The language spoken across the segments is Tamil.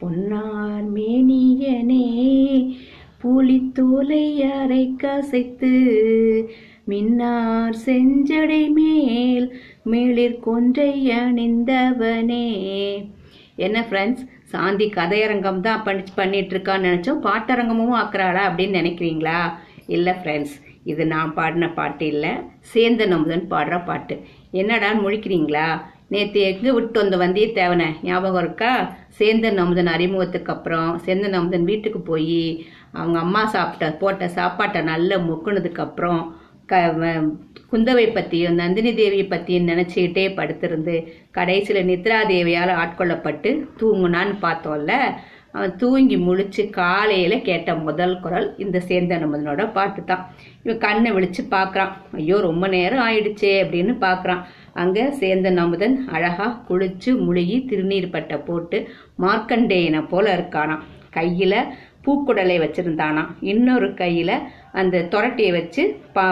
பொன்னார் மேனியனே புலித்தோலை அரை கசைத்து மின்னார் செஞ்சடை மேல் மேலிற் கொன்றை அணிந்தவனே. என்ன ஃப்ரெண்ட்ஸ் சாந்தி கதையரங்கம் தான் பண்ணி பண்ணிட்டு இருக்கான்னு நினச்சோம். பாட்டரங்கமும் ஆக்குறாளா அப்படின்னு நினைக்கிறீங்களா? இல்லை ஃப்ரெண்ட்ஸ் இது நான் பாடின பாட்டு இல்லை. சேந்தன் அமுதன் பாடுற பாட்டு. என்னடான்னு முழிக்கிறீங்களா? நேற்று எங்கே விட்டு வந்த வந்தியத்தேவனை ஞாபகம் இருக்கா? சேந்தன் அமுதன் அறிமுகத்துக்கு அப்புறம் சேந்தன் அமுதன் வீட்டுக்கு போய் அவங்க அம்மா சாப்பிட்ட போட்ட சாப்பாட்டை நல்லா முக்குனதுக்கு அப்புறம் க வ- குந்தவை பற்றியும் நந்தினி தேவியை பற்றியும் நினச்சிக்கிட்டே படுத்திருந்து கடைசியில் நித்ரா தேவியால் ஆட்கொள்ளப்பட்டு தூங்குனான்னு பார்த்தோம்ல அவன் தூங்கி முழிச்சு காலையில் கேட்ட முதல் குரல் இந்த சேந்தன் அமுதனோட பாட்டு தான் இவன் கண்ணை விழிச்சு பார்க்குறான் ஐயோ ரொம்ப நேரம் ஆயிடுச்சே அப்படின்னு பார்க்குறான் அங்கே சேந்தன் அமுதன் அழகா குளிச்சு முழுகி திருநீர் பட்டை போட்டு மார்க்கண்டேயனை போல இருக்கானாம். கையில் பூக்குடலை வச்சிருந்தானாம். இன்னொரு கையில் அந்த துரட்டியை வச்சு பா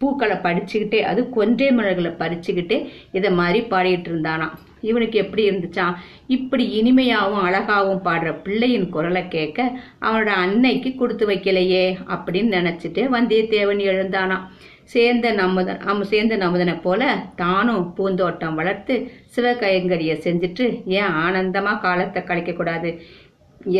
பூக்களை படிச்சுக்கிட்டே அது கொன்றை மலர்களை பறிச்சுக்கிட்டே இதை மாதிரி பாடிட்டு இருந்தானாம். இவனுக்கு எப்படி இருந்துச்சான் இப்படி இனிமையாகவும் அழகாகவும் பாடுற பிள்ளையின் குரலை கேட்க அவனோட அன்னைக்கு கொடுத்து வைக்கலையே அப்படின்னு நினச்சிட்டு வந்தியத்தேவன் எழுந்தானாம் சேர்ந்த நமுதன் அவன் சேர்ந்த நமுதனை போல தானும் பூந்தோட்டம் வளர்த்து சிவகைங்கரிய செஞ்சுட்டு ஏன் ஆனந்தமாக காலத்தை கழிக்கக்கூடாது?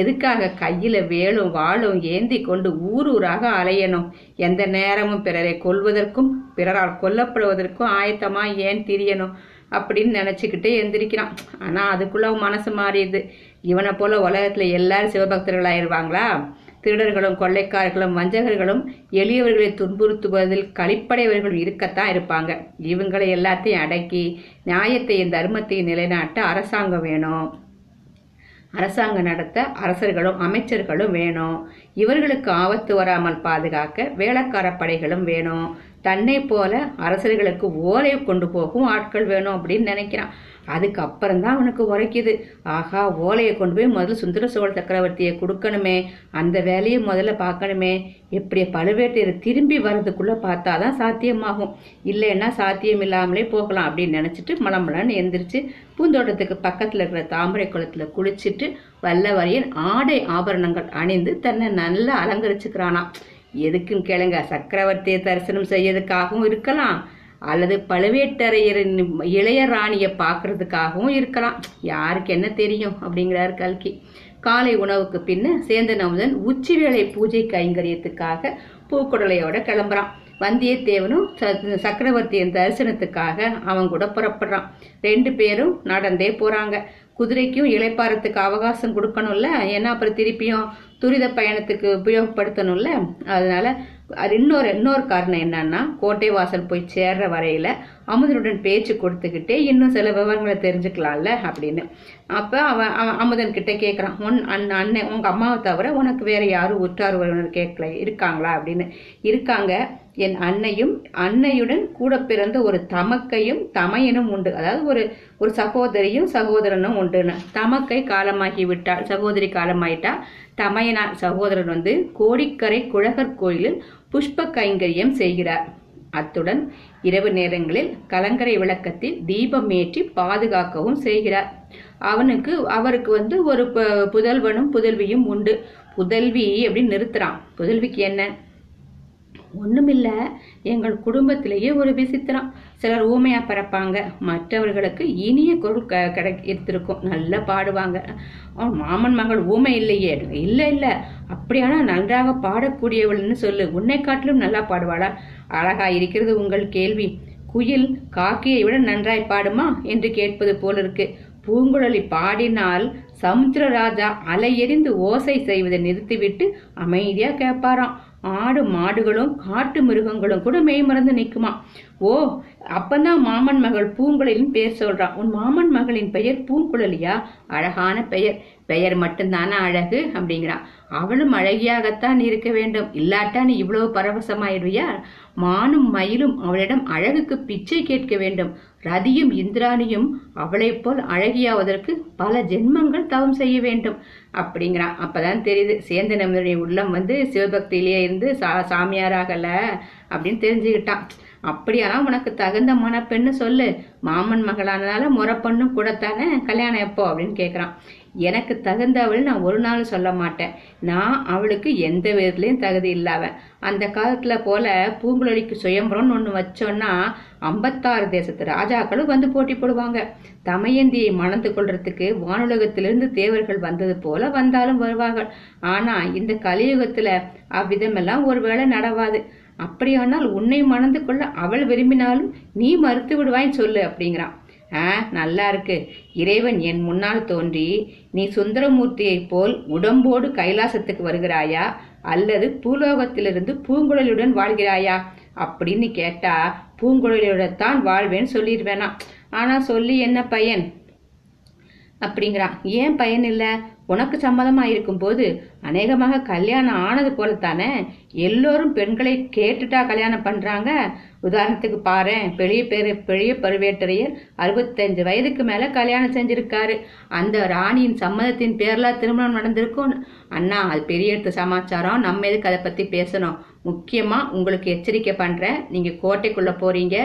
எதுக்காக கையில வேலும் வாளும் ஏந்தி கொண்டு ஊர் ஊராக அலையணும்? எந்த நேரமும் பிறரை கொல்வதற்கும் பிறரால் கொல்லப்படுவதற்கும் ஆயத்தமா ஏன் திரியணும்? அப்படின்னு நினைச்சுக்கிட்டே எந்திரிக்கிறான். ஆனா அதுக்குள்ள அவன் மனசு மாறிடுது. இவனை போல உலகத்துல எல்லாரும் சிவபக்தர்கள் ஆயிடுவாங்களா திருடர்களும் கொள்ளைக்காரர்களும் வஞ்சகர்களும் எளியவர்களை துன்புறுத்துவதில் கழிப்படையவர்கள் இருக்கத்தான் இருப்பாங்க. இவங்களை எல்லாத்தையும் அடக்கி நியாயத்தையும் தர்மத்தையும் நிலைநாட்ட அரசாங்கம் வேணும். அரசாங்கம் நடத்த அரசர்களும் அமைச்சர்களும் வேணும். இவர்களுக்கு ஆபத்து வராமல் பாதுகாக்க வேளக்கார படைகளும் வேணும். தன்னை போல அரசர்களுக்கு ஓலை கொண்டு போகும் ஆட்கள் வேணும் அப்படின்னு நினைக்கிறான். அதுக்கப்புறம் தான் அவனுக்கு உரைக்குது. ஆகா ஓலையை கொண்டு போய் முதல்ல சுந்தர சோழ சக்கரவர்த்தியை கொடுக்கணுமே. அந்த வேலையை முதல்ல பார்க்கணுமே. இப்படி பழுவேட்டையர் திரும்பி வர்றதுக்குள்ள பார்த்தாதான் சாத்தியமாகும். இல்லைன்னா சாத்தியம் இல்லாமலே போகலாம் அப்படின்னு நினைச்சிட்டு மலம்பலன்னு எந்திரிச்சு பூந்தோட்டத்துக்கு பக்கத்தில் இருக்கிற தாமரை குளத்தில் குளிச்சுட்டு வல்லவரையன் ஆடை ஆபரணங்கள் அணிந்து தன்னை நல்லா அலங்கரிச்சுக்கிறானாம் எதுக்குன்னு கேளுங்க சக்கரவர்த்தியை தரிசனம் செய்யறதுக்காகவும் இருக்கலாம் அல்லது பழுவேட்டரையரின் இளைய ராணியை பார்க்கறதுக்காகவும் இருக்கலாம். யாருக்கு என்ன தெரியும் அப்படிங்கிறார் கல்கி. காலை உணவுக்கு பின்ன சேந்தன் அமுதன் உச்சி வேளை பூஜை கைங்கரியத்துக்காக பூக்குடலையோட கிளம்புறான். வந்தியத்தேவனும் ச- சக்கரவர்த்தியின் தரிசனத்துக்காக அவன் கூட புறப்படுறான். ரெண்டு பேரும் நடந்தே போறாங்க. குதிரைக்கும் இளைப்பாறத்துக்கு அவகாசம் கொடுக்கணும்ல? ஏன்னா அப்புறம் திருப்பியும் துரித பயணத்துக்கு உபயோகப்படுத்தணும்ல? அதனால அது இன்னொரு இன்னொரு காரணம் என்னன்னா கோட்டை வாசல் போய் சேர்ற வரையில அமுதனுடன் பேச்சு கொடுத்துக்கிட்டே இன்னும் சில விவரங்களை தெரிஞ்சுக்கலாம்ல அப்படின்னு. அப்ப அவன் அமுதன் கிட்ட கேட்குறான் உன் அண்ணன் அண்ணன் உங்க அம்மாவை தவிர உனக்கு வேற யாரும் உற்றார் உறவினர் கேட்கல இருக்காங்களா? அப்படின்னு. இருக்காங்க. என் அன்னையும் அன்னையுடன் கூட பிறந்த ஒரு தமக்கையும் தமையனும் உண்டு. அதாவது ஒரு ஒரு சகோதரியும் சகோதரனும் உண்டுன்னு தமக்கை காலமாகி விட்டாள். சகோதரி காலமாயிட்டா. தமையனா சகோதரன் வந்து கோடிக்கரை குழகர் கோயிலில் புஷ்ப கைங்கரியம் செய்கிறார். அத்துடன் இரவு நேரங்களில் கலங்கரை விளக்கத்தில் தீபம் ஏற்றி பாதுகாக்கவும் செய்கிறார். அவனுக்கு அவருக்கு வந்து ஒரு புதல்வனும் புதல்வியும் உண்டு. புதல்வி அப்படின்னு நிறுத்துறான். புதல்விக்கு என்ன? ஒண்ணுமில்ல. எங்கள் குடும்பத்திலேயே ஒரு விசித்திரம். சிலர் ஊமையாக பிறப்பாங்க. மற்றவர்களுக்கு இனிய குரல் க கிடை எடுத்திருக்கும் நல்லா பாடுவாங்க. அவன் மாமன் மகள் ஊமை இல்லையே. இல்லை இல்லை. அப்படியானா நன்றாக பாடக்கூடியவள்னு சொல்லு. உன்னை காட்டிலும் நல்லா பாடுவாளா? அழகா இருக்கிறது உங்கள் கேள்வி. குயில் காக்கியை விட நன்றாய் பாடுமா? என்று கேட்பது போல இருக்கு பூங்குழலி பாடினால் சமுத்திரராஜா அலையெறிந்து ஓசை செய்வதை நிறுத்திவிட்டு அமைதியா கேட்பாராம். ஆடு மாடுகளும் காட்டு மிருகங்களும் கூட மெய்மறந்து நிற்குமா? ஓ அப்பதான் மாமன் மகள் பூங்குழலின் பேர் சொல்றான். உன் மாமன் மகளின் பெயர் பூங்குழலியா? அழகான பெயர். பெயர் மட்டும்தானே அழகு? அப்படிங்கிறான். அவளும் அழகியாகத்தான் இருக்க வேண்டும். இல்லாட்டா நீ இவ்வளவு பரவசமாயிடுவியா? மானும் மயிலும் அவளிடம் அழகுக்கு பிச்சை கேட்க வேண்டும். ரதியும் இந்திராணியும் அவளைப் போல் அழகியாவதற்கு பல ஜென்மங்கள் தவம் செய்ய வேண்டும். அப்படிங்கிறான். அப்பதான் தெரியுது சேந்த நம்மளுடைய உள்ளம் வந்து சிவபக்தியிலேயே இருந்து சா சாமியாராகல அப்படின்னு தெரிஞ்சுக்கிட்டான். அப்படியெல்லாம் உனக்கு தகுந்த மணப்பெண்ணு சொல்லு. மாமன் மகளானதால முறப்பண்ணும் கூடத்தானே கல்யாணம் எப்போ அப்படின்னு கேட்குறான். எனக்கு தகுந்தவள் நான் ஒரு நாள் சொல்ல மாட்டேன். நான் அவளுக்கு எந்த விதத்துலயும் தகுதி இல்லாவன் அந்த காலத்துல போல பூங்குழலிக்கு சுயம்பரம்னு ஒண்ணு வச்சோன்னா ஐம்பத்தாறு தேசத்து ராஜாக்களும் வந்து போட்டி போடுவாங்க. தமயந்தியை மணந்து கொள்றதுக்கு வானுலகத்திலிருந்து தேவர்கள் வந்தது போல வந்தாலும் வருவார்கள். ஆனா இந்த கலியுகத்துல அவ்விதமெல்லாம் ஒருவேளை நடவாது. அப்படியானால் உன்னை மணந்து கொள்ள அவள் விரும்பினாலும் நீ மறுத்து விடுவாய்ன்னு சொல்லு அப்படிங்கிறான். ஆ நல்லா இருக்கு. இறைவன் என் முன்னால் தோன்றி நீ சுந்தரமூர்த்தியைப் போல் உடம்போடு கைலாசத்துக்கு வருகிறாயா? அல்லது பூலோகத்திலிருந்து பூங்குழலியுடன் வாழ்கிறாயா? அப்படின்னு கேட்டா பூங்குழலியுடன் தான் வாழ்வேன்னு சொல்லிடுவேனா. ஆனா சொல்லி என்ன பையன்? அப்படிங்கிறான். ஏன் பயன் இல்லை? உனக்கு சம்மதமா இருக்கும்போது அநேகமாக கல்யாணம் ஆனது போலத்தானே? எல்லோரும் பெண்களை கேட்டுட்டா கல்யாணம் பண்றாங்க? உதாரணத்துக்கு பாரு பெரிய பெரு பெரிய பருவேட்டரையர் அறுபத்தஞ்சு வயதுக்கு மேல கல்யாணம் செஞ்சிருக்காரு. அந்த ராணியின் சம்மதத்தின் பேர்ல திருமணம் நடந்திருக்கும். அண்ணா அது பெரிய எடுத்த சமாச்சாரம். நம்ம எதுக்கு அதை பத்தி பேசணும்? முக்கியமா உங்களுக்கு எச்சரிக்கை பண்றேன். நீங்க கோட்டைக்குள்ள போறீங்க.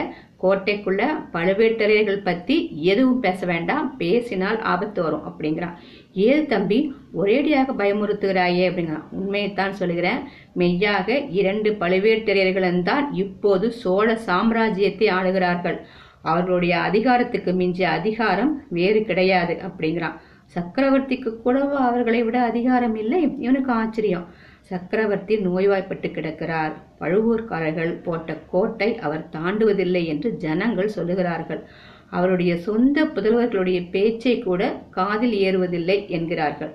கோட்டைக்குள்ள பழுவேட்டரையர்கள் பத்தி எதுவும் பேச வேண்டாம். பேசினால் ஆபத்து வரும் அப்படிங்கிறான். ஏது தம்பி? ஒரேடியாக பயமுறுத்துகிறாயே அப்படிங்கிறான். உண்மையைத்தான் சொல்லுகிறேன். மெய்யாக இரண்டு பழுவேட்டரையர்களும் தான் இப்போது சோழ சாம்ராஜ்யத்தை ஆளுகிறார்கள். அவர்களுடைய அதிகாரத்துக்கு மிஞ்சிய அதிகாரம் வேறு கிடையாது அப்படிங்கிறான். சக்கரவர்த்திக்கு கூடவா அவர்களை விட அதிகாரம் இல்லை? இவனுக்கு ஆச்சரியம். சக்கரவர்த்தி நோய்வாய்ப்பட்டு கிடக்கிறார். பழுவூர்காரர்கள் போட்ட கோட்டை அவர் தாண்டுவதில்லை என்று ஜனங்கள் சொல்லுகிறார்கள். அவருடைய சொந்த புதல்வர்களுடைய பேச்சை கூட காதில் ஏறுவதில்லை என்கிறார்கள்.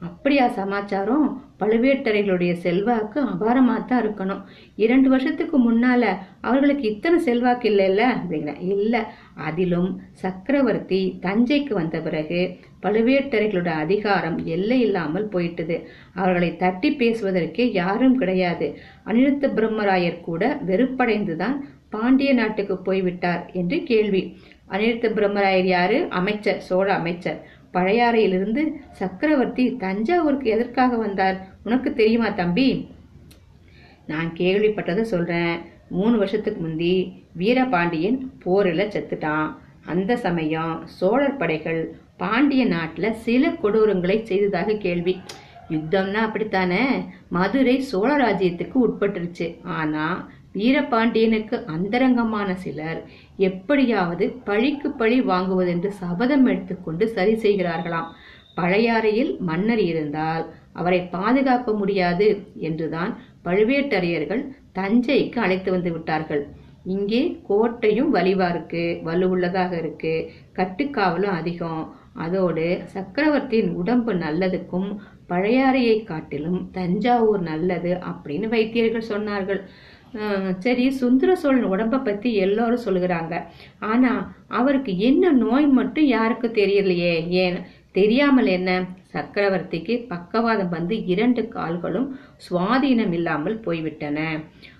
அப்படியா சமாச்சாரம்? பழுவேட்டரைகளுடைய செல்வாக்கு அபாரமா தான் இருக்கணும். இரண்டு வருஷத்துக்கு முன்னால அவர்களுக்கு இத்தனை செல்வாக்கு இல்லைல்ல? அப்படிங்கிற இல்லை அதிலும் சக்கரவர்த்தி தஞ்சைக்கு வந்த பிறகு பழுவேட்டரைகளோட அதிகாரம் எல்லை இல்லாமல் போயிட்டது. அவர்களை தட்டி பேசுவதற்கே யாரும் கிடையாது. அனிருத்த பிரம்மராயர் கூட வெறுப்படைந்துதான் பாண்டிய நாட்டுக்கு போய்விட்டார் என்று கேள்வி. அனிருத்த பிரம்மராயர் யாரு? அமைச்சர் சோழ அமைச்சர். பழையாறையிலிருந்து சக்கரவர்த்தி தஞ்சாவூருக்கு எதற்காக வந்தார்? உனக்கு தெரியுமா தம்பி? நான் கேள்விப்பட்டதை சொல்றேன். மூணு வருஷத்துக்கு முந்தி வீரபாண்டியன் போரில் செத்துட்டான். அந்த சமயம் சோழர் படைகள் பாண்டிய நாட்டில் சில கொடூரங்களை செய்ததாக கேள்வி. யுத்தம்னா அப்படித்தானே? மதுரை சோழ ராஜ்யத்துக்கு உட்பட்டுருச்சு. ஆனால் வீரபாண்டியனுக்கு அந்தரங்கமான சிலர் எப்படியாவது பழிக்கு பழி வாங்குவதென்று சபதம் எடுத்துக்கொண்டு சரி செய்கிறார்களாம். பழையாறையில் மன்னர் இருந்தால் அவரை பாதுகாக்க முடியாது என்றுதான் பழுவேட்டரையர்கள் தஞ்சைக்கு அழைத்து வந்து விட்டார்கள். இங்கே கோட்டையும் வலிவா இருக்கு வலுவுள்ளதாக இருக்கு கட்டுக்காவலும் அதிகம். அதோடு சக்கரவர்த்தியின் உடம்பு நல்லதுக்கும் பழையாறையை காட்டிலும் தஞ்சாவூர் நல்லது அப்படின்னு வைத்தியர்கள் சொன்னார்கள். சரி சுந்தர சோழன் உடம்ப பத்தி எல்லாரும் சொல்லுகிறாங்க. ஆனா அவருக்கு என்ன நோய் மட்டும் யாருக்கும் தெரியலையே? ஏன்? தெரியாமல் என்ன? சக்கரவர்த்திக்கு பக்கவாதம் வந்து இரண்டு கால்களும் சுவாதீனம் இல்லாமல் போய்விட்டன.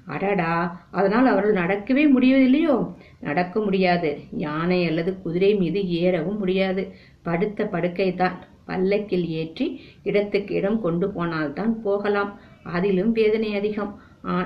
அடடா அதனால் அவர்கள் நடக்கவே முடியவில்லையோ? நடக்க முடியாது. யானை அல்லது குதிரை மீது ஏறவும் முடியாது. படுத்த படுக்கை தான் பல்லக்கில் ஏற்றி இடத்துக்கு இடம் கொண்டு போனால்தான் போகலாம். அதிலும் வேதனை அதிகம்.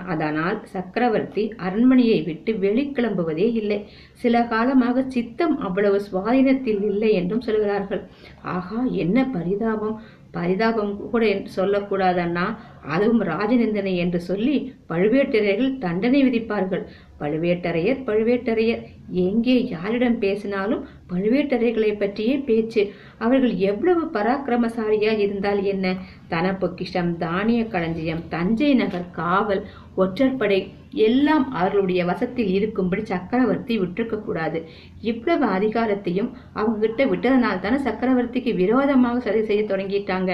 அதனால் சக்கரவர்த்தி அரண்மனையை விட்டு வெளிக்கிளம்புவதே இல்லை. சில காலமாக சித்தம் அவ்வளவு சுவாதீனத்தில் இல்லை என்றும் சொல்கிறார்கள். ஆகா என்ன பரிதாபம். பரிதாபம் கூட என்று சொல்லக்கூடாதண்ணா. அதுவும் ராஜநிந்தனை என்று சொல்லி பழுவேட்டரையர்கள் தண்டனை விதிப்பார்கள். பழுவேட்டரையர் பழுவேட்டரையர். எங்கே யாரிடம் பேசினாலும் பழுவேட்டரையர்களை பற்றியே பேச்சு. அவர்கள் எவ்வளவு பராக்கிரமசாலியா இருந்தால் என்ன? தன பொக்கிஷம் தானிய களஞ்சியம் தஞ்சை நகர் காவல் ஒற்றற்படை எல்லாம் அவர்களுடைய வசத்தில் இருக்கும்படி சக்கரவர்த்தி விட்டிருக்க கூடாது. இவ்வளவு அதிகாரத்தையும் அவங்க கிட்ட விட்டதனால தானே சக்கரவர்த்திக்கு விரோதமாக சதி செய்ய தொடங்கிட்டாங்க.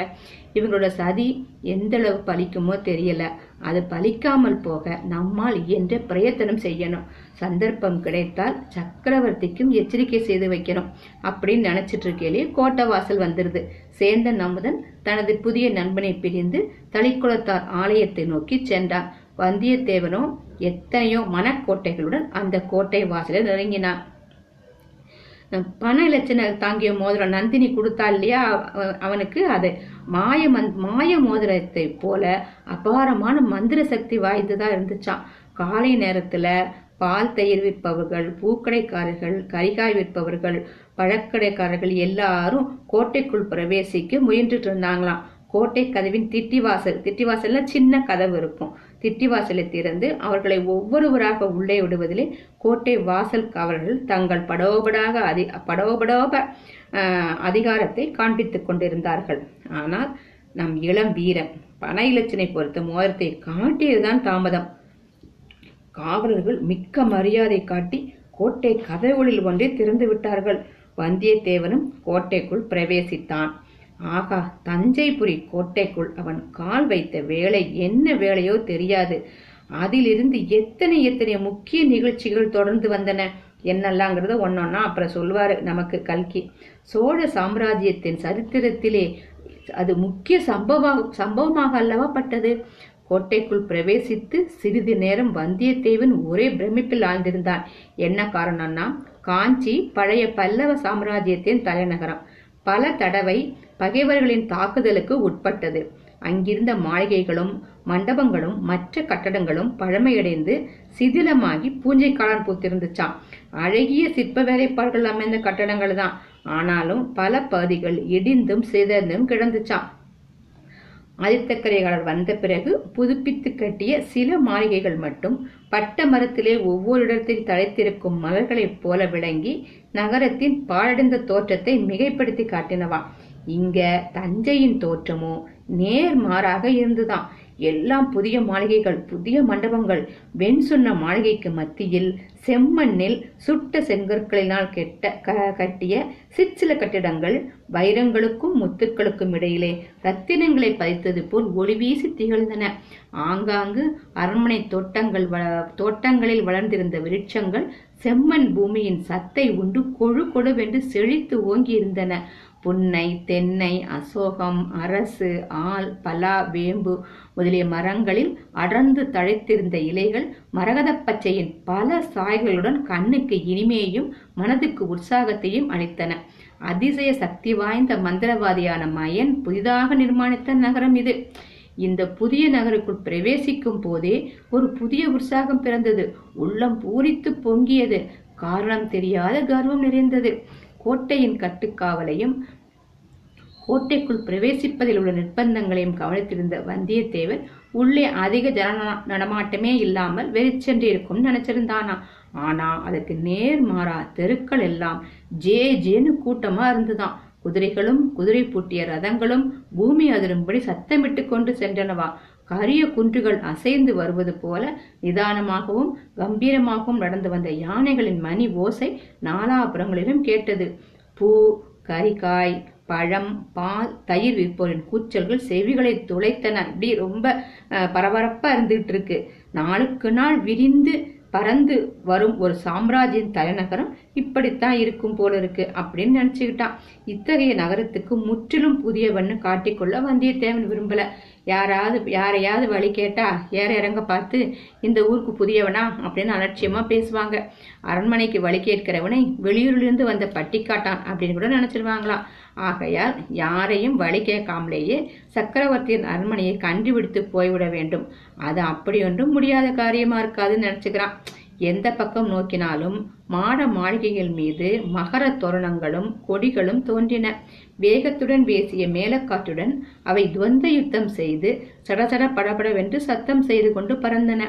இவங்களோட சதி எந்த அளவு பலிக்குமோ தெரியல. அது பலிக்காமல் போக நம்மால் இயன்ற பிரயத்தனம் செய்யணும். சந்தர்ப்பம் கிடைத்தால் சக்கரவர்த்திக்கும் எச்சரிக்கை செய்து வைக்கணும் அப்படின்னு நினைச்சிட்டு இருக்கையிலே கோட்டை வாசல் வந்துருது. சேந்தன் அமுதன் தனது புதிய நண்பனை பிரிந்து தளிக்குளத்தார் ஆலயத்தை நோக்கி சென்றான். வந்தியத்தேவனும் எத்தனையோ மனக்கோட்டைகளுடன் அந்த கோட்டை வாசலில் நெருங்கினான். பண இலச்சனை தாங்கிய மோதிரம் நந்தினி கொடுத்தா இல்லையா? அவனுக்கு அது மாய மந் மாய மோதிரத்தை போல அபாரமான மந்திர சக்தி வாய்ந்ததா இருந்துச்சான் காலை நேரத்துல பால் தயிர் விற்பவர்கள் பூக்கடைக்காரர்கள் கரிகாய் விற்பவர்கள் பழக்கடைக்காரர்கள் எல்லாரும் கோட்டைக்குள் பிரவேசிக்க முயன்றுட்டு இருந்தாங்களாம். கோட்டை கதவின் திட்டிவாசல் திட்டிவாசல்ல சின்ன கதவு இருக்கும். திட்டிவாசலை திறந்து அவர்களை ஒவ்வொருவராக உள்ளே விடுவதிலே கோட்டை வாசல் காவலர்கள் தங்கள் படோபடாக அதி படோபடோப அதிகாரத்தை காண்பித்துக் கொண்டிருந்தார்கள். ஆனால் நம் இளம் வீரன் பண இலச்சினை பொறுத்த மோதிரத்தை காட்டியதுதான் தாமதம். காவலர்கள் மிக்க மரியாதை காட்டி கோட்டை கதவுகளில் ஒன்றை திறந்து விட்டார்கள். வந்தியத்தேவனும் கோட்டைக்குள் பிரவேசித்தான். ஆகா தஞ்சைபுரி கோட்டைக்குள் அவன் கால் வைத்த வேலை என்ன வேலையோ தெரியாது. அதிலிருந்து எத்தனை எத்தனை முக்கிய நிகழ்ச்சிகள் தொடர்ந்து வந்தன. என்னெல்லாங்கிறத ஒன்னொன்னா அப்புறம் சொல்லுவாரு நமக்கு கல்கி. சோழ சாம்ராஜ்யத்தின் சரித்திரத்திலே அது முக்கிய சம்பவமாக சம்பவமாக அல்லவா பட்டது. கோட்டைக்குள் பிரவேசித்து சிறிது நேரம் வந்தியத்தேவன் ஒரே பிரமிப்பில் ஆழ்ந்திருந்தான். என்ன காரணம்னா காஞ்சி பழைய பல்லவ சாம்ராஜ்யத்தின் தலைநகரம். பல தடவை பகைவர்களின் தாக்குதலுக்கு உட்பட்டது. அங்கிருந்த மாளிகைகளும் மண்டபங்களும் மற்ற கட்டடங்களும் பழமையடைந்து சிதிலமாகி பூஞ்சை பூத்திருந்துச்சான் பூத்திருந்துச்சாம் அழகிய சிற்ப வேலைப்பாடுகள் அமைந்த கட்டடங்கள் தான் ஆனாலும் பல பகுதிகள் இடிந்தும் சிதந்தும் கிடந்துச்சாம் ஆதித்தக்கரையாளர் வந்த பிறகு புதுப்பித்து கட்டிய சில மாளிகைகள் மட்டும் பட்ட மரத்திலே ஒவ்வொரு இடத்தில் தழைத்திருக்கும் மலர்களைப் போல விளங்கி நகரத்தின் பாழடைந்த தோற்றத்தை மிகைப்படுத்தி காட்டினவா. இங்க தஞ்சையின் தோற்றமோ நேர் மாறாக இருந்துதான். எல்லாம் புதிய மாளிகைகள் புதிய மண்டபங்கள். வெண் சொன்ன மாளிகைக்கு மத்தியில் செம்மண்ணில் சுட்ட செங்கற்களினால் கெட்ட க- கட்டிய சிற்சில கட்டிடங்கள் வைரங்களுக்கும் முத்துக்களுக்கும் இடையிலே ரத்தினங்களை பதித்தது போல் ஒளி வீசி திகழ்ந்தன. ஆங்காங்கு அரண்மனை தோட்டங்கள் வ- தோட்டங்களில் வளர்ந்திருந்த விருட்சங்கள் செம்மண் பூமியின் சத்தை உண்டு கொழு கொழுவென்று செழித்து ஓங்கி இருந்தன புன்னை தென்னை அசோகம் அரசு ஆல் பலா வேம்பு முதலிய மரங்களில் அடர்ந்து தழைத்திருந்த இலைகள் மரகத பச்சையின் பல சாய்களுடன் கண்ணுக்கு இனிமையையும் மனதுக்கு உற்சாகத்தையும் அளித்தன. அதிசய சக்தி வாய்ந்த மந்திரவாதியான மயன் புதிதாக நிர்மாணித்த நகரம் இது. இந்த புதிய நகருக்குள் பிரவேசிக்கும் போதே ஒரு புதிய உற்சாகம் பிறந்தது. உள்ளம் பூரித்து பொங்கியது. காரணம் தெரியாத கர்வம் நிறைந்தது. கோட்டையின் கட்டுக்காவலையும் கோட்டைக்குள் பிரவேசிப்பதில் உள்ள நிர்பந்தங்களையும் கவனித்திருந்த வந்தியத்தேவன் உள்ளே அதிக ஜன நடமாட்டமே இல்லாமல் வெறிச்சென்று இருக்கும் நினைச்சிருந்தானா ஆனா அதுக்கு நேர் மாறா தெருக்கள் எல்லாம் ஜே ஜேன்னு கூட்டமா இருந்துதான் குதிரைகளும் குதிரை பூட்டிய ரதங்களும் பூமி அதிரும்படி சத்தமிட்டு கொண்டு சென்றனவா. கரிய குன்றுகள் அசைந்து வருவது போல நிதானமாகவும் கம்பீரமாகவும் நடந்து வந்த யானைகளின் மணி ஓசை நாலாபுறங்களிலும் கேட்டது. பூ கறிக்காய் பழம் பால் தயிர் விற்போரின் கூச்சல்கள் செவிகளை துளைத்தன. இப்படி ரொம்ப அஹ், பரபரப்பா இருந்துகிட்டு இருக்கு நாளுக்கு நாள் விரிந்து பறந்து வரும் ஒரு சாம்ராஜ்யம் தலைநகரம் இப்படித்தான் இருக்கும் போல இருக்கு அப்படின்னு நினைச்சுக்கிட்டான். இத்தகைய நகரத்துக்கு முற்றிலும் புதியவன்னு காட்டிக்கொள்ள வந்தியத்தேவன் விரும்பல. யாராவது யாரையாவது வழி கேட்டா ஏற இறங்க பார்த்து இந்த ஊருக்கு புதியவனா? அப்படின்னு அலட்சியமாக பேசுவாங்க. அரண்மனைக்கு வழி கேட்கிறவனை வெளியூரிலிருந்து வந்த பட்டிக்காட்டான் அப்படின்னு கூட நினச்சிருவாங்களாம். ஆகையால் யாரையும் வழி கேட்காமலேயே சக்கரவர்த்தியின் அரண்மனையை கண்டுபிடித்து போய்விட வேண்டும். அது அப்படி ஒன்றும் முடியாத காரியமாக இருக்காதுன்னு நினச்சிக்கிறான். எந்த பக்கம் நோக்கினாலும் மாட மாளிகைகள் மீது மகர தோரணங்களும் கொடிகளும் தோன்றின. வேகத்துடன் வீசிய மேலக்காற்றுடன் அவை துவந்த யுத்தம் செய்து சடசட படபடவென்று சத்தம் செய்து கொண்டு பறந்தன.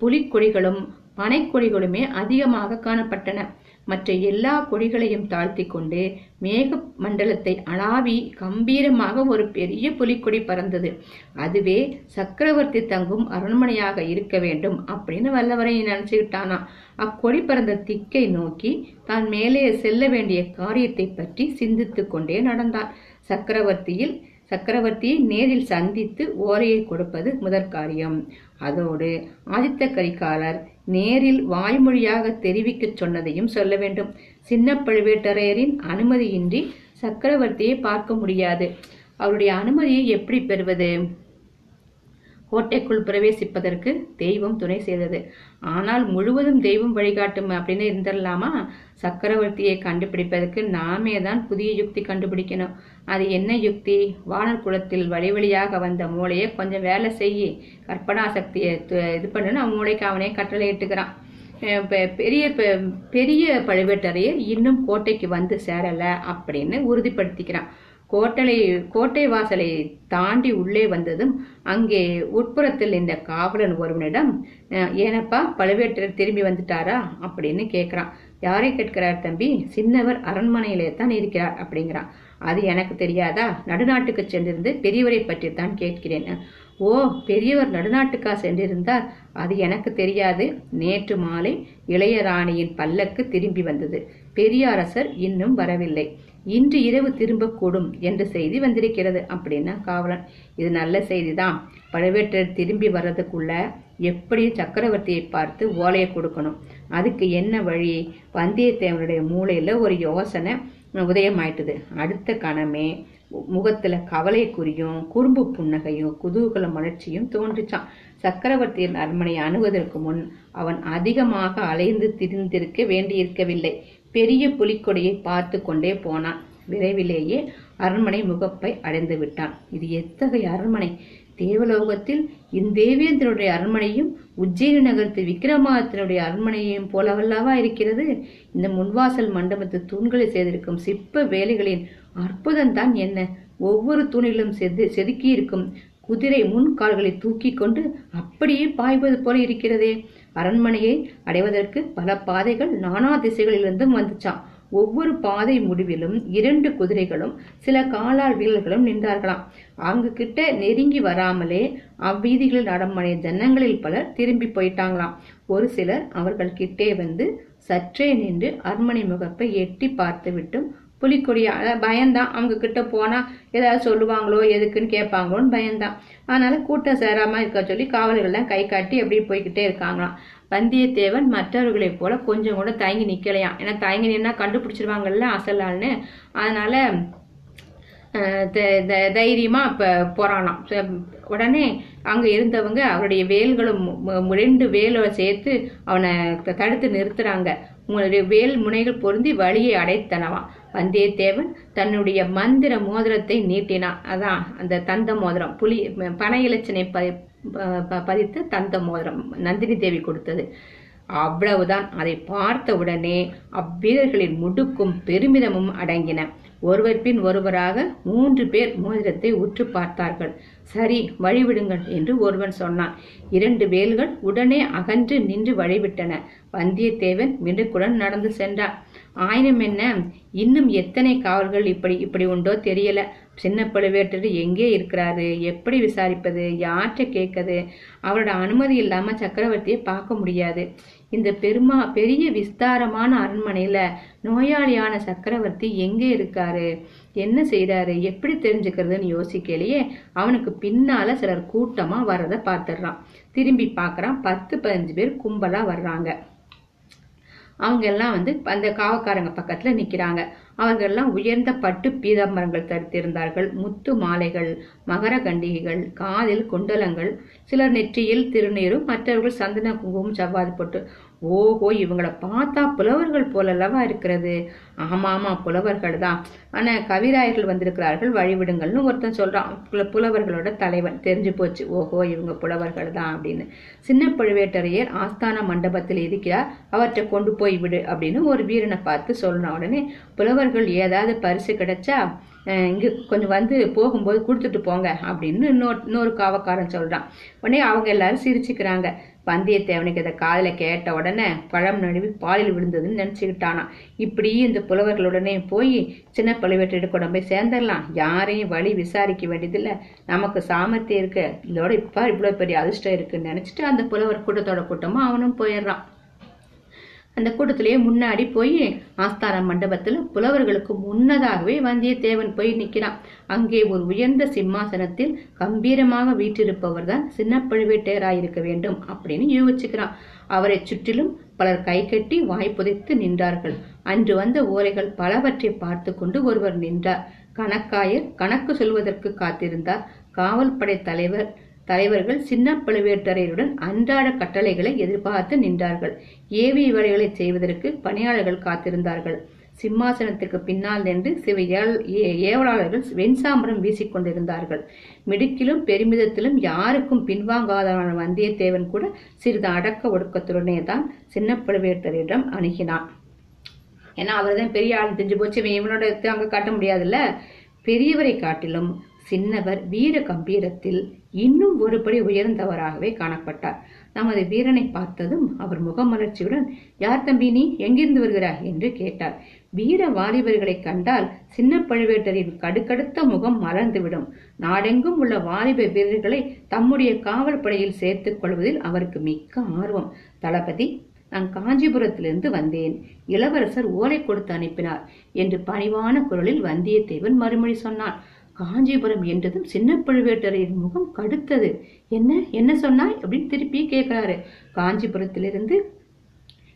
புலிக்கொடிகளும் பனைக்கொடிகளுமே அதிகமாக காணப்பட்டன. மற்ற எல்லா கொடிகளையும் தாழ்த்தி கொண்டு மேக மண்டலத்தை அளாவி கம்பீரமாக ஒரு பெரிய புலிக்கொடி பறந்தது. அதுவே சக்கரவர்த்தி தங்கும் அரண்மனையாக இருக்க வேண்டும் அப்படின்னு வல்லவரை நினைச்சுக்கிட்டானா. அக்கொடி பறந்த திக்கை நோக்கி தான் மேலே செல்ல வேண்டிய காரியத்தை பற்றி சிந்தித்து கொண்டே நடந்தான் சக்கரவர்த்தியில் சக்கரவர்த்தியை நேரில் சந்தித்து ஓலையை கொடுப்பது முதற் காரியம் அதோடு ஆதித்த கரிகாலர் நேரில் வாய்மொழியாக தெரிவிக்கச் சொன்னதையும் சொல்ல வேண்டும். சின்ன பழுவேட்டரையரின் அனுமதியின்றி சக்கரவர்த்தியை பார்க்க முடியாது. அவருடைய அனுமதியை எப்படி பெறுவது? கோட்டைக்குள் பிரவேசிப்பதற்கு தெய்வம் துணை செய்தது. ஆனால் முழுவதும் தெய்வம் வழிகாட்டும் அப்படின்னு இருந்துடலாமா சக்கரவர்த்தியை கண்டுபிடிப்பதற்கு நாமே தான் புதிய யுக்தி கண்டுபிடிக்கணும். அது என்ன யுக்தி? வானர் குலத்தில் வழி வழியாக வந்த மூளையை கொஞ்சம் வேலை செய்யி கற்பனா சக்தியை இது பண்ணுன்னு அவன் மூளைக்கு அவனே கட்டளை இட்டுக்கிறான். பெ- பெரிய பெ- பெரிய பழுவேட்டரையர் இன்னும் கோட்டைக்கு வந்து சேரல அப்படின்னு உறுதிப்படுத்திக்கிறான். கோட்டலை கோட்டை வாசலை தாண்டி உள்ளே வந்ததும் அங்கே உட்புறத்தில் இந்த காவலன் ஒருவனிடம் ஏனப்பா பழுவேட்டரர் திரும்பி வந்துட்டாரா? அப்படின்னு கேட்குறான். யாரை கேட்கிறார் தம்பி? சின்னவர் அரண்மனையிலே தான் இருக்கிறார் அப்படிங்கிறான். அது எனக்கு தெரியாதா? நடுநாட்டுக்கு சென்றிருந்து பெரியவரை பற்றி தான் கேட்கிறேன். ஓ பெரியவர் நடுநாட்டுக்கா சென்றிருந்தார்? அது எனக்கு தெரியாது. நேற்று மாலை இளையராணியின் பல்லக்கு திரும்பி வந்தது. பெரிய அரசர் இன்னும் வரவில்லை. இன்று இரவு திரும்பக்கூடும் என்ற செய்தி வந்திருக்கிறது. அப்படின்னா காவலன் இது நல்ல செய்தி தான் பழுவேட்டர் திரும்பி வர்றதுக்குள்ள எப்படியும் சக்கரவர்த்தியை பார்த்து ஓலையை கொடுக்கணும்? அதுக்கு என்ன வழி? வந்தியத்தேவனுடைய மூளையில் ஒரு யோசனை உதயமாயிட்டது. அடுத்த கணமே முகத்தில் கவலை குறியும் குறும்பு புன்னகையும் குதூகல மலர்ச்சியும் தோன்றிச்சான் சக்கரவர்த்தியின் அரண்மனை அணுவதற்கு முன் அவன் அதிகமாக அலைந்து திரிந்திருக்க வேண்டியிருக்கவில்லை. பெரிய புலிக்கொடியை பார்த்து கொண்டே போனான். விரைவிலேயே அரண்மனை முகப்பை அடைந்து விட்டான். இது எத்தகைய அரண்மனை? தேவலோகத்தில் இந்தேவேந்திரனுடைய அரண்மனையும் உஜ்ஜயினி நகரத்து விக்ரமாதித்தனுடைய அரண்மனையையும் போலவல்லவா இருக்கிறது? இந்த முன்வாசல் மண்டபத்து தூண்களை செய்திருக்கும் சிற்ப வேலைகளின் அற்புதம்தான் என்ன? ஒவ்வொரு தூணிலும் செது செதுக்கியிருக்கும் குதிரை முன் கால்களை தூக்கி கொண்டு அப்படியே பாய்வது போல இருக்கிறதே. அரண்மனையை அடைவதற்கு பல பாதைகள் நானா திசைகளிலிருந்தும் வந்துச்சாம் ஒவ்வொரு பாதை முடிவிலும் இரண்டு குதிரைகளும் சில காலால் வீரர்களும் நின்றார்களாம். அங்கு கிட்ட நெருங்கி வராமலே அவ்வீதிகளில் நடமடைய ஜன்னங்களில் பலர் திரும்பி போயிட்டாங்களாம். ஒரு சிலர் அவர்கள் கிட்டே வந்து சற்றே நின்று அரண்மனை முகப்பை எட்டி பார்த்துவிட்டும் புலிக்கொடியால் அதாவது பயந்தான் அவங்க கிட்ட போனால் ஏதாவது சொல்லுவாங்களோ எதுக்குன்னு கேட்பாங்களோன்னு பயந்தான் அதனால கூட்டம் சேராமல் இருக்க சொல்லி காவலர்கள்லாம் கை காட்டி அப்படியே போய்கிட்டே இருக்காங்களாம். வந்தியத்தேவன் மற்றவர்களைப் போல கொஞ்சம் கூட தயங்கி நிற்கலையாம் ஏன்னா தயங்கி நின்னா கண்டுபிடிச்சிருவாங்கல்ல அசல் ஆள்னு அதனால அஹ் த- த- உடனே அங்கே இருந்தவங்க அவருடைய வேல்களும் மு- ரெண்டு வேலை சேர்த்து அவனை தடுத்து நிறுத்துறாங்க. வேல் முனைகள் பொருந்தி வழியை அடைத்தனவாம் வந்தியத்தேவன் தன்னுடைய மந்திர மோதிரத்தை நீட்டினான் அதான் அந்த தந்த மோதிரம். புலி பனை இலச்சினை ப- ப- பதித்து தந்த மோதிரம். நந்தினி தேவி கொடுத்தது. அவ்வளவுதான். அதை பார்த்த உடனே அவ்வீரர்களின் முடுக்கும் பெருமிதமும் அடங்கின. ஒருவர் பின் ஒருவராக மூன்று பேர் மோதிரத்தை உற்று பார்த்தார்கள். சரி வழிவிடுங்கள் என்று ஒருவன் சொன்னான். இரண்டு வேல்கள் உடனே அகன்று நின்று வழிவிட்டன. வந்தியத்தேவன் மிடுக்குடன் நடந்து சென்றான். ஆயினும் என்ன? இன்னும் எத்தனை காவல்கள் இப்படி இப்படி உண்டோ தெரியல. சின்ன பழுவேட்டர் எங்கே இருக்கிறாரு? எப்படி விசாரிப்பது? யார்கிட்ட கேட்கது அவரோட அனுமதி இல்லாம சக்கரவர்த்தியை பார்க்க முடியாது. இந்த பெருமா பெரிய விஸ்தாரமான அரண்மனையில நோயாளியான சக்கரவர்த்தி எங்கே இருக்காரு? என்ன செய்யறாரு எப்படி தெரிஞ்சுக்கிறதுன்னு யோசிக்கலையே. அவனுக்கு பின்னால சிலர் கூட்டமா வர்றத பார்த்துடுறான். திரும்பி பார்க்கறான் பத்து பதினஞ்சு பேர் கும்பலா வர்றாங்க. அவங்க எல்லாம் வந்து அந்த காவக்காரங்க பக்கத்துல நிக்கிறாங்க. அவங்க எல்லாம் உயர்ந்த பட்டு பீதாம்பரங்கள் தரித்திருந்தார்கள். முத்து மாலைகள் மகர கண்டிகைகள் காதில் குண்டலங்கள் சிலர் நெற்றியில் திருநீரும் மற்றவர்கள் சந்தன குங்குமம் செவ்வாது போட்டு ஓஹோ இவங்கள பார்த்தா புலவர்கள் போலல்லவா இருக்கிறது? ஆமா ஆமா புலவர்கள் தான் ஆனா கவிராயர்கள் வந்திருக்கிறார்கள் வழிவிடுங்கள்னு ஒருத்தன் சொல்றான். புல- புலவர்களோட தலைவன். தெரிஞ்சு போச்சு. ஓஹோ இவங்க புலவர்கள் தான் அப்படின்னு. சின்ன பழுவேட்டரையர் ஆஸ்தான மண்டபத்தில் இருக்கிறார். அவற்றை கொண்டு போய் விடு அப்படின்னு ஒரு வீரனை பார்த்து சொல்றான் உடனே புலவர்கள் ஏதாவது பரிசு கிடைச்சா இங்கே கொஞ்சம் வந்து போகும்போது கொடுத்துட்டு போங்க அப்படின்னு இன்னொரு இன்னொரு காவக்காரன் சொல்கிறான் உடனே அவங்க எல்லாரும் சிரிச்சுக்கிறாங்க. வந்தியத்தேவனுக்கு இதை காதில் கேட்ட உடனே பழம் நழுவி பாலில் விழுந்ததுன்னு நினைச்சுக்கிட்டானா இப்படி இந்த புலவர்களுடனே போய் சின்ன பழுவேட்டையிட கொண்டு போய் சேர்ந்துடலாம். யாரையும் வழி விசாரிக்க வேண்டியதில்லை. நமக்கு சாமர்த்தியம் இருக்கு. இதோட இப்போ இவ்வளோ பெரிய அதிர்ஷ்டம் இருக்குன்னு நினைச்சிட்டு அந்த புலவர் கூட்டத்தோட கூட்டமாக அவனும் போயிடுறான். அந்த கூட்டத்திலேயே முன்னாடி போய் ஆஸ்தான மண்டபத்தில் புலவர்களுக்கு முன்னதாகவே வந்தியத்தேவன் போய் நிற்கிறான் அங்கே ஒரு உயர்ந்த சிம்மாசனத்தில் கம்பீரமாக வீற்றிருப்பவர் தான் சின்ன பழுவேட்டையராயிருக்க வேண்டும் அப்படின்னு யோசிச்சுக்கிறான். அவரை சுற்றிலும் பலர் கை கட்டி வாய் புதைத்து நின்றார்கள். அன்று வந்த ஓலைகள் பலவற்றை பார்த்து கொண்டு ஒருவர் நின்றார். கணக்காயர் கணக்கு சொல்வதற்கு காத்திருந்தார். காவல்படை தலைவர் தலைவர்கள் சின்ன பழுவேட்டரையருடன் அன்றாட கட்டளைகளை எதிர்பார்த்து நின்றார்கள். ஏவி வேலைகளை செய்வதற்கு பணியாளர்கள் காத்திருந்தார்கள். சிம்மாசனத்துக்கு பின்னால் நின்று சில ஏ- ஏவலாளர்கள் வெண்சாம்பரம் வீசிக்கொண்டிருந்தார்கள் மிடுக்கிலும் பெருமிதத்திலும் யாருக்கும் பின்வாங்காதவன வந்தியத்தேவன் கூட சிறிது அடக்க ஒடுக்கத்துடனே தான் சின்ன பழுவேட்டரிடம் அணுகினான். ஏன்னா அவர் தான் பெரிய ஆள் தெரிஞ்சு போச்சு இவன் இவனோட அங்கே காட்ட முடியாதுல்ல? பெரியவரை காட்டிலும் சின்னவர் வீர கம்பீரத்தில் இன்னும் ஒருபடி உயர்ந்தவராகவே காணப்பட்டார். நமது வீரனை பார்த்ததும் அவர் முகமலர்ச்சியுடன் யார் தம்பி நீ? எங்கிருந்து வருகிறாய்? என்று கேட்டார். வீர வாலிபர்களை கண்டால் சின்ன பழுவேட்டரின் கடுக்கடுத்த முகம் மலர்ந்துவிடும். நாடெங்கும் உள்ள வாலிப வீரர்களை தம்முடைய காவல் படையில் சேர்த்துக் கொள்வதில் அவருக்கு மிக்க ஆர்வம். தளபதி நான் காஞ்சிபுரத்திலிருந்து வந்தேன். இளவரசர் ஓலை கொடுத்து அனுப்பினார் என்று பணிவான குரலில் வந்தியத்தேவன் மறுமொழி சொன்னான். காஞ்சிபுரம் என்றதும் சின்ன பழுவேட்டரையின் முகம் கடுத்தது. என்ன? என்ன சொன்னாய்? அப்படின்னு திருப்பி கேட்கிறாரு. காஞ்சிபுரத்திலிருந்து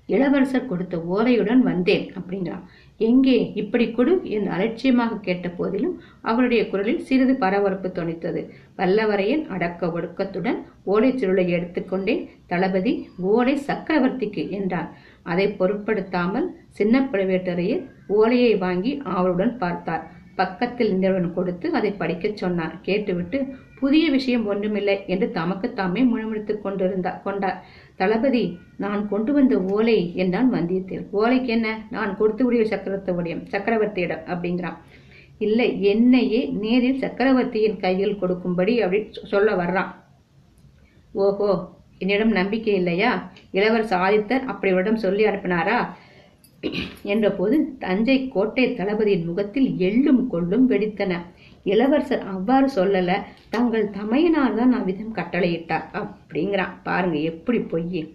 இளவரசர் கொடுத்த ஓலையுடன் வந்தேன் அப்படிங்கிறான் எங்கே? இப்படி கொடு என் அலட்சியமாக கேட்ட போதிலும் அவருடைய குரலில் சிறிது பரபரப்பு தொனித்தது. வல்லவரையன் அடக்க ஒடுக்கத்துடன் ஓலை சுருளை எடுத்துக்கொண்டே தளபதி ஓலை சக்கரவர்த்திக்கு என்றான். அதை பொருட்படுத்தாமல் சின்ன பழுவேட்டரையர் ஓலையை வாங்கி அவருடன் பார்த்தார். பக்கத்தில் இருந்தவன் கொடுத்து அதை படிக்கச் சொன்னார். கேட்டுவிட்டு புதிய விஷயம் ஒன்றுமில்லை என்று தமக்கு தாமே முணுமுணுத்துக் கொண்டிருந்தார் கொண்டார். தளபதி நான் கொண்டு வந்த ஓலை என்றான் வந்தியத்தேவன் ஓலைக்கு என்ன? நான் கொடுத்து விடிய சக்கரவர்த்தியிடம் சக்கரவர்த்தியிடம் அப்படிங்கிறான். இல்லை என்னையே நேரில் சக்கரவர்த்தியின் கையில் கொடுக்கும்படி அப்படி சொ- சொல்ல வர்றான். ஓஹோ என்னிடம் நம்பிக்கை இல்லையா? இளவரசர் ஆதித்தர் அப்படிவிடம் சொல்லி அனுப்பினாரா? என்றபோது தஞ்சை கோட்டை தளபதியின் முகத்தில் எள்ளும் கொள்ளும் வெடித்தன. இளவரசர் அவ்வாறு சொல்லல தங்கள் தமையனார் தான் அவ்விதம் கட்டளையிட்டார் அப்படிங்கிறான். பாருங்க எப்படி பொய்.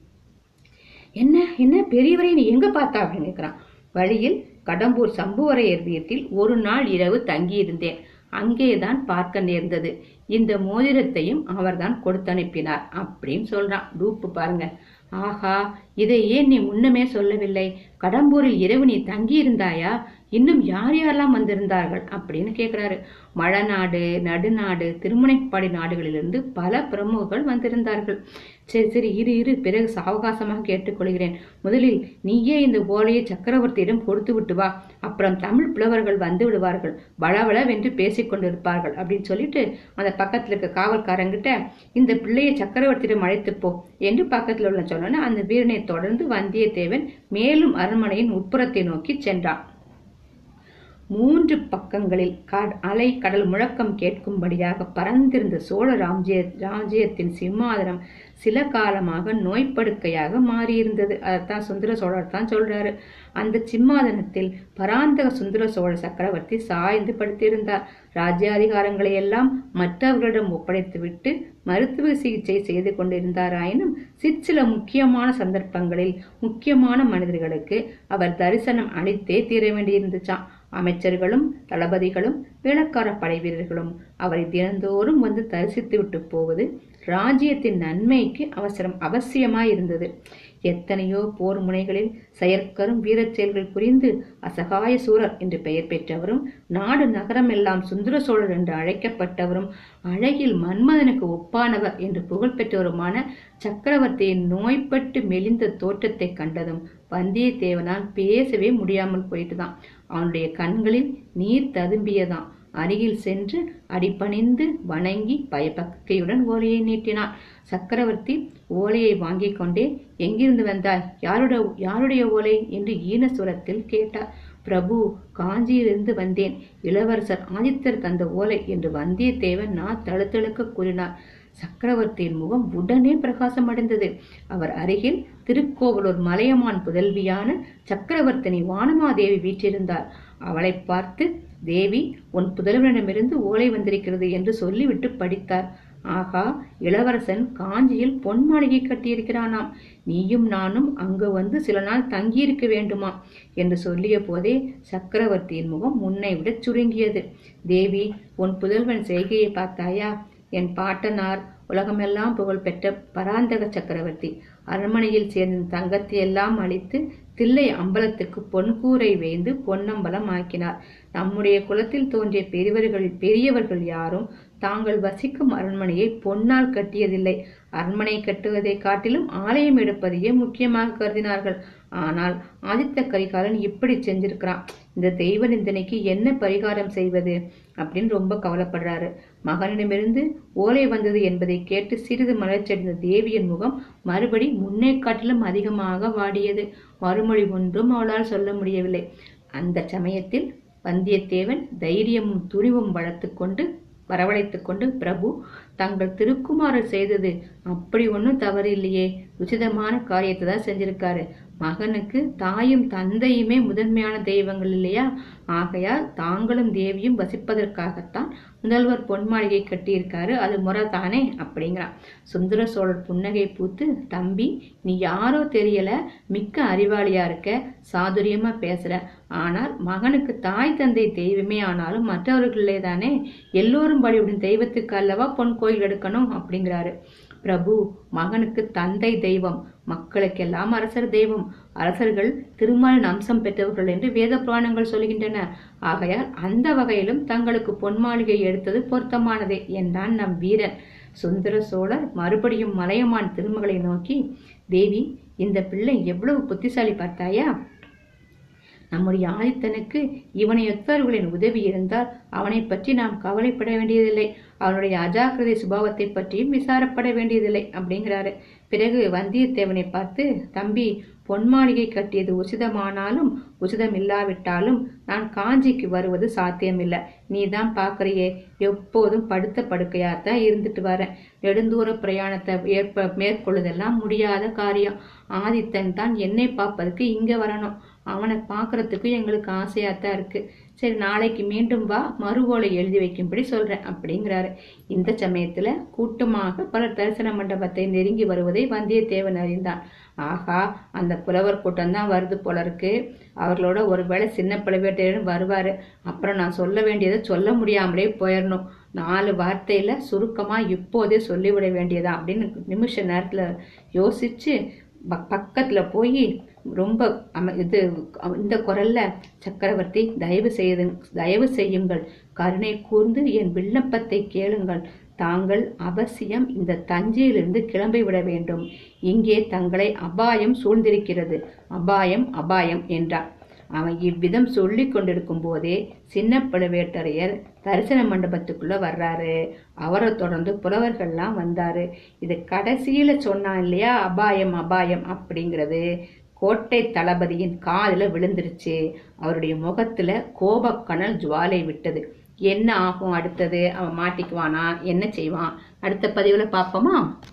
என்ன என்ன பெரியவரை நீ எங்க பார்த்தா? அப்படின்னு கேட்கிறான். வழியில் கடம்பூர் சம்புவரையர் வீட்டில் ஒரு நாள் இரவு தங்கியிருந்தேன். அங்கேதான் பார்க்க நேர்ந்தது. இந்த மோதிரத்தையும் அவர்தான் கொடுத்து அனுப்பினார் அப்படின்னு சொல்றான். டூப்பு பாருங்க ஆஹா இதை ஏன் நீ முன்னமே சொல்லவில்லை? கடம்பூரில் இரவு நீ தங்கியிருந்தாயா? இன்னும் யார் யாரெல்லாம் வந்திருந்தார்கள் அப்படின்னு கேட்கிறாரு மழநாடு நடுநாடு திருமுனைப்பாடி நாடுகளிலிருந்து பல பிரமுகர்கள் வந்திருந்தார்கள். சரி சரி இரு இரு பிறகு சாவகாசமாக கேட்டுக்கொள்கிறேன். முதலில் நீயே இந்த ஓலையை சக்கரவர்த்தியிடம் கொடுத்து விட்டு வா. அப்புறம் தமிழ் புலவர்கள் வந்து விடுவார்கள். வளவளவென்று பேசிக்கொண்டிருப்பார்கள் அப்படின்னு சொல்லிட்டு அந்த பக்கத்தில் இருக்க காவல்காரங்கிட்ட இந்த பிள்ளையை சக்கரவர்த்தியிடம் அழைத்து போ என்று பக்கத்தில் உள்ள சொன்னோன்னு அந்த வீரனை தொடர்ந்து வந்தியத்தேவன் மேலும் அரண்மனையின் உட்புறத்தை நோக்கி சென்றான். மூன்று பக்கங்களில் அலை கடல் முழக்கம் கேட்கும்படியாக பறந்திருந்த சோழ ராஜ்ய ராஜ்யத்தின் சிம்மாதனம் சில காலமாக நோய்ப்படுக்கையாக மாறியிருந்தது. அதைத்தான் சுந்தர சோழர் தான் சொல்றாரு. அந்த சிம்மாதனத்தில் பராந்தக சுந்தர சோழ சக்கரவர்த்தி சாய்ந்து படுத்திருந்தார். ராஜ்யாதிகாரங்களை எல்லாம் மற்றவர்களிடம் ஒப்படைத்துவிட்டு மருத்துவ சிகிச்சை செய்து கொண்டிருந்தாராயினும் சிற்சில முக்கியமான சந்தர்ப்பங்களில் முக்கியமான மனிதர்களுக்கு அவர் தரிசனம் அளித்தே தீர வேண்டியிருந்துச்சான் அமைச்சர்களும் தளபதிகளும் வேளக்கார படை வீரர்களும் அவரை தினந்தோறும் வந்து தரிசித்து விட்டு போவது ராஜ்யத்தின் நன்மைக்கு அவசரம் அவசியமாய் இருந்தது எத்தனையோ போர் முனைகளில் செயற்கரும் வீரச் செயல்கள் புரிந்து அசகாய சூரர் என்று பெயர் பெற்றவரும் நாடு நகரம் எல்லாம் சுந்தர சோழர் என்று அழைக்கப்பட்டவரும் அழகில் மன்மதனுக்கு ஒப்பானவர் என்று புகழ் பெற்றவருமான சக்கரவர்த்தியின் நோய்பட்டு மெலிந்த தோற்றத்தை கண்டதும் வந்தியத்தேவனால் பேசவே முடியாமல் போயிட்டுதான். அவனுடைய கண்களில் நீர் ததும்பியதான் அருகில் சென்று அடிபணிந்து வணங்கி பயபக்தியுடன் ஓலையை நீட்டினான் சக்கரவர்த்தி ஓலையை வாங்கிக் கொண்டே எங்கிருந்து வந்தாய்? யாருடைய யாருடைய ஓலை? என்று ஈனசுரத்தில் கேட்டார். பிரபு காஞ்சியிலிருந்து வந்தேன். இளவரசர் ஆதித்தர் தந்த ஓலை என்று வந்தியத்தேவன் நான் தழுத்தழுக்க கூறினார். சக்கரவர்த்தியின் முகம் உடனே பிரகாசம் அடைந்தது அவர் அருகில் திருக்கோவலூர் மலையமான் புதல்வியான சக்கரவர்த்தினி வானமாதேவி வீற்றிருந்தார். அவளை பார்த்து தேவி உன் புதல்வனிடமிருந்து ஓலை வந்திருக்கிறது என்று சொல்லிவிட்டு படித்தார். ஆகா இளவரசன் காஞ்சியில் பொன் மாளிகை கட்டியிருக்கிறானாம். நீயும் நானும் அங்கு வந்து சில நாள் தங்கியிருக்க வேண்டுமா? என்று சொல்லிய போதே சக்கரவர்த்தியின் முகம் முன்னை விட சுருங்கியது. தேவி உன் புதல்வன் செய்கையை பார்த்தாயா? என் பாட்டனார் உலகமெல்லாம் புகழ் பெற்ற பராந்தக சக்கரவர்த்தி. அரண்மனையில் சேர்ந்த தங்கத்தை எல்லாம் அழித்து தில்லை அம்பலத்துக்கு பொன்கூரை வேய்ந்து பொன்னம்பலம் ஆக்கினார். நம்முடைய குலத்தில் தோன்றிய பெரியவர்கள் பெரியவர்கள் யாரும் தாங்கள் வசிக்கும் அரண்மனையை பொன்னால் கட்டியதில்லை. அரண்மனை கட்டுவதை காட்டிலும் ஆலயம் எடுப்பதையே முக்கியமாக கருதினார்கள். ஆனால் ஆதித்த கரிகாலன் இப்படி செஞ்சிருக்கிறான். இந்த தெய்வ நிந்தனைக்கு என்ன பரிகாரம் செய்வது அப்படின்னு ரொம்ப கவலைப்படுறாரு. மகனிடமிருந்து ஓலை வந்தது என்பதை கேட்டு சிறிது மலர்ச்சடைந்த தேவியின் முகம் மறுபடி முன்னே காட்டிலும் அதிகமாக வாடியது. மறுமொழி ஒன்றும் அவளால் சொல்ல முடியவில்லை. அந்த சமயத்தில் வந்தியத்தேவன் தைரியமும் துணிவும் வளர்த்து கொண்டு வரவழைத்து கொண்டு பிரபு தங்கள் திருக்குமாரர் செய்தது அப்படி ஒன்றும் தவறு இல்லையே உச்சிதமான காரியத்தை தான் செஞ்சிருக்காரு. மகனுக்கு தாயும் தந்தையுமே முதன்மையான தெய்வங்கள் இல்லையா? ஆகையால் தாங்களும் தேவியும் வசிப்பதற்காகத்தான் முதல்வர் பொன் மாளிகை கட்டியிருக்காரு. அது முறை தானே அப்படிங்கிறான். சுந்தர சோழர் புன்னகை பூத்து தம்பி நீ யாரோ தெரியல? மிக்க அறிவாளியா இருக்க? சாதுரியமா பேசுற. ஆனால் மகனுக்கு தாய் தந்தை தெய்வமே ஆனாலும் மற்றவர்களே தானே? எல்லோரும் வழிவிடும் தெய்வத்துக்கு அல்லவா பொன் கோயில் எடுக்கணும்? அப்படிங்கிறாரு. பிரபு மகனுக்கு தந்தை தெய்வம். மக்களுக்கெல்லாம் அரசர் தெய்வம். அரசர்கள் திருமாலின் அம்சம் பெற்றவர்கள் என்று வேத புராணங்கள் சொல்கின்றன. ஆகையால் அந்த வகையிலும் தங்களுக்கு பொன்மாளிகை எடுத்தது பொருத்தமானதே என்றான் நம் வீரன். சுந்தர சோழர் மறுபடியும் மலையமான் திருமகளை நோக்கி தேவி இந்த பிள்ளை எவ்வளவு புத்திசாலி பார்த்தாயா? நம்முடைய ஆதித்தனுக்கு இவனை ஒத்தவர்களின் உதவி இருந்தால் அவனை பற்றி நாம் கவலைப்பட வேண்டியதில்லை. அவனுடைய அஜாக்கிரதை சுபாவத்தை பற்றியும் விசாரப்பட வேண்டியதில்லை அப்படிங்கிறாரு. பிறகு வந்தியத்தேவனை பார்த்து தம்பி பொன் மாளிகை கட்டியது உசிதமானாலும் உசிதம் இல்லாவிட்டாலும் நான் காஞ்சிக்கு வருவது சாத்தியமில்லை. நீ தான் பார்க்கறியே எப்போதும் படுத்த படுக்கையாத்தான் இருந்துட்டு வரேன். நெடுந்தூர பிரயாணத்தை ஏற்ப மேற்கொள்ளுதெல்லாம் முடியாத காரியம். ஆதித்தன் தான் என்னை பார்ப்பதற்கு இங்கே வரணும். அவனை பார்க்கறதுக்கு எங்களுக்கு ஆசையாத்தான் இருக்கு. சரி நாளைக்கு மீண்டும் வா மறுவோலை எழுதி வைக்கும்படி சொல்றேன் அப்படிங்கிறாரு. இந்த சமயத்துல கூட்டமாக பலர் தரிசன மண்டபத்தை நெருங்கி வருவதை வந்தியத்தேவன் அறிந்தான். ஆகா அந்த புலவர் கூட்டம் தான் வருது போல இருக்கு. அவர்களோட ஒருவேளை சின்ன பழுவேட்டையரும் வருவாரு. அப்புறம் நான் சொல்ல வேண்டியதை சொல்ல முடியாமலே போயிடணும் நாலு வார்த்தையில சுருக்கமா இப்போதே சொல்லிவிட வேண்டியதா? அப்படின்னு நிமிஷ நேரத்துல யோசிச்சு ப- பக்கத்துல போய் ரொம்ப அம இது இந்த குரல்ல சக்கரவர்த்தி தயவு செய்து தயவு செய்யுங்கள். கருணை கூர்ந்து என் விண்ணப்பத்தை கேளுங்கள். தாங்கள் அவசியம் இந்த தஞ்சையிலிருந்து கிளம்பி விட வேண்டும். இங்கே தங்களை அபாயம் சூழ்ந்திருக்கிறது. அபாயம் அபாயம் என்றார். அவன் இவ்விதம் சொல்லி கொண்டிருக்கும் போதே சின்ன பழுவேட்டரையர் தரிசன மண்டபத்துக்குள்ள வர்றாரு. அவரை தொடர்ந்து புலவர்கள்லாம் வந்தாரு. இது கடைசியில சொன்னான் இல்லையா? அபாயம் அபாயம் அப்படிங்கிறது. கோட்டை தளபதியின் காதுல விழுந்துருச்சு. அவருடைய முகத்துல கோபக்கணல் ஜுவாலை விட்டது. என்ன ஆகும் அடுத்தது? அவன் மாட்டிக்குவானா? என்ன செய்வான்? அடுத்த பதிவுல பார்ப்போமா?